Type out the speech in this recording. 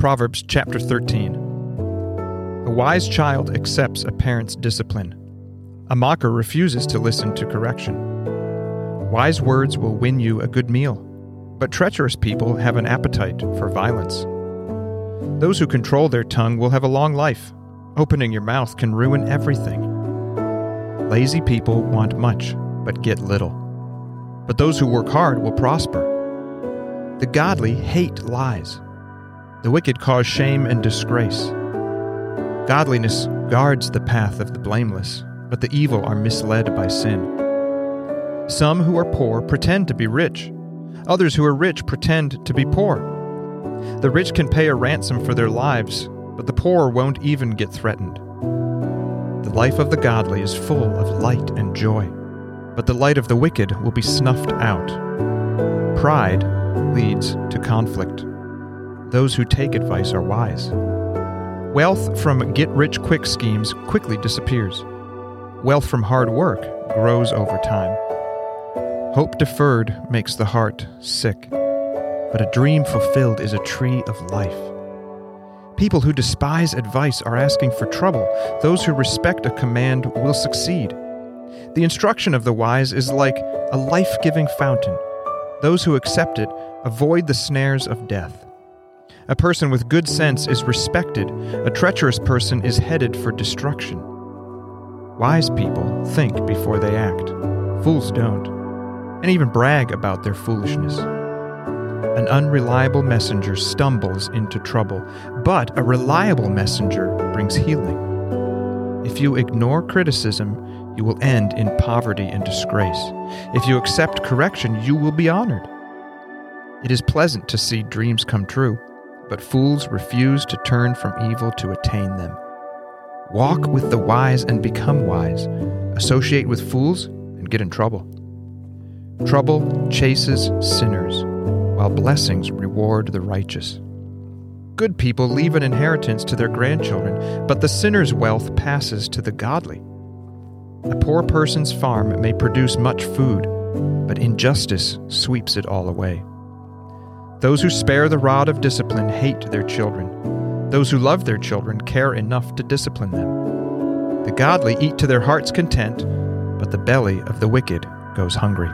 Proverbs chapter 13. A wise child accepts a parent's discipline. A mocker refuses to listen to correction. Wise words will win you a good meal, but treacherous people have an appetite for violence. Those who control their tongue will have a long life. Opening your mouth can ruin everything. Lazy people want much, but get little. But those who work hard will prosper. The godly hate lies. The wicked cause shame and disgrace. Godliness guards the path of the blameless, but the evil are misled by sin. Some who are poor pretend to be rich. Others who are rich pretend to be poor. The rich can pay a ransom for their lives, but the poor won't even get threatened. The life of the godly is full of light and joy, but the light of the wicked will be snuffed out. Pride leads to conflict. Those who take advice are wise. Wealth from get rich quick schemes quickly disappears. Wealth from hard work grows over time. Hope deferred makes the heart sick, but a dream fulfilled is a tree of life. People who despise advice are asking for trouble. Those who respect a command will succeed. The instruction of the wise is like a life giving fountain. Those who accept it avoid the snares of death. A person with good sense is respected, a treacherous person is headed for destruction. Wise people think before they act, fools don't, and even brag about their foolishness. An unreliable messenger stumbles into trouble, but a reliable messenger brings healing. If you ignore criticism, you will end in poverty and disgrace. If you accept correction, you will be honored. It is pleasant to see dreams come true, but fools refuse to turn from evil to attain them. Walk with the wise and become wise. Associate with fools and get in trouble. Trouble chases sinners, while blessings reward the righteous. Good people leave an inheritance to their grandchildren, but the sinner's wealth passes to the godly. A poor person's farm may produce much food, but injustice sweeps it all away. Those who spare the rod of discipline hate their children. Those who love their children care enough to discipline them. The godly eat to their heart's content, but the belly of the wicked goes hungry.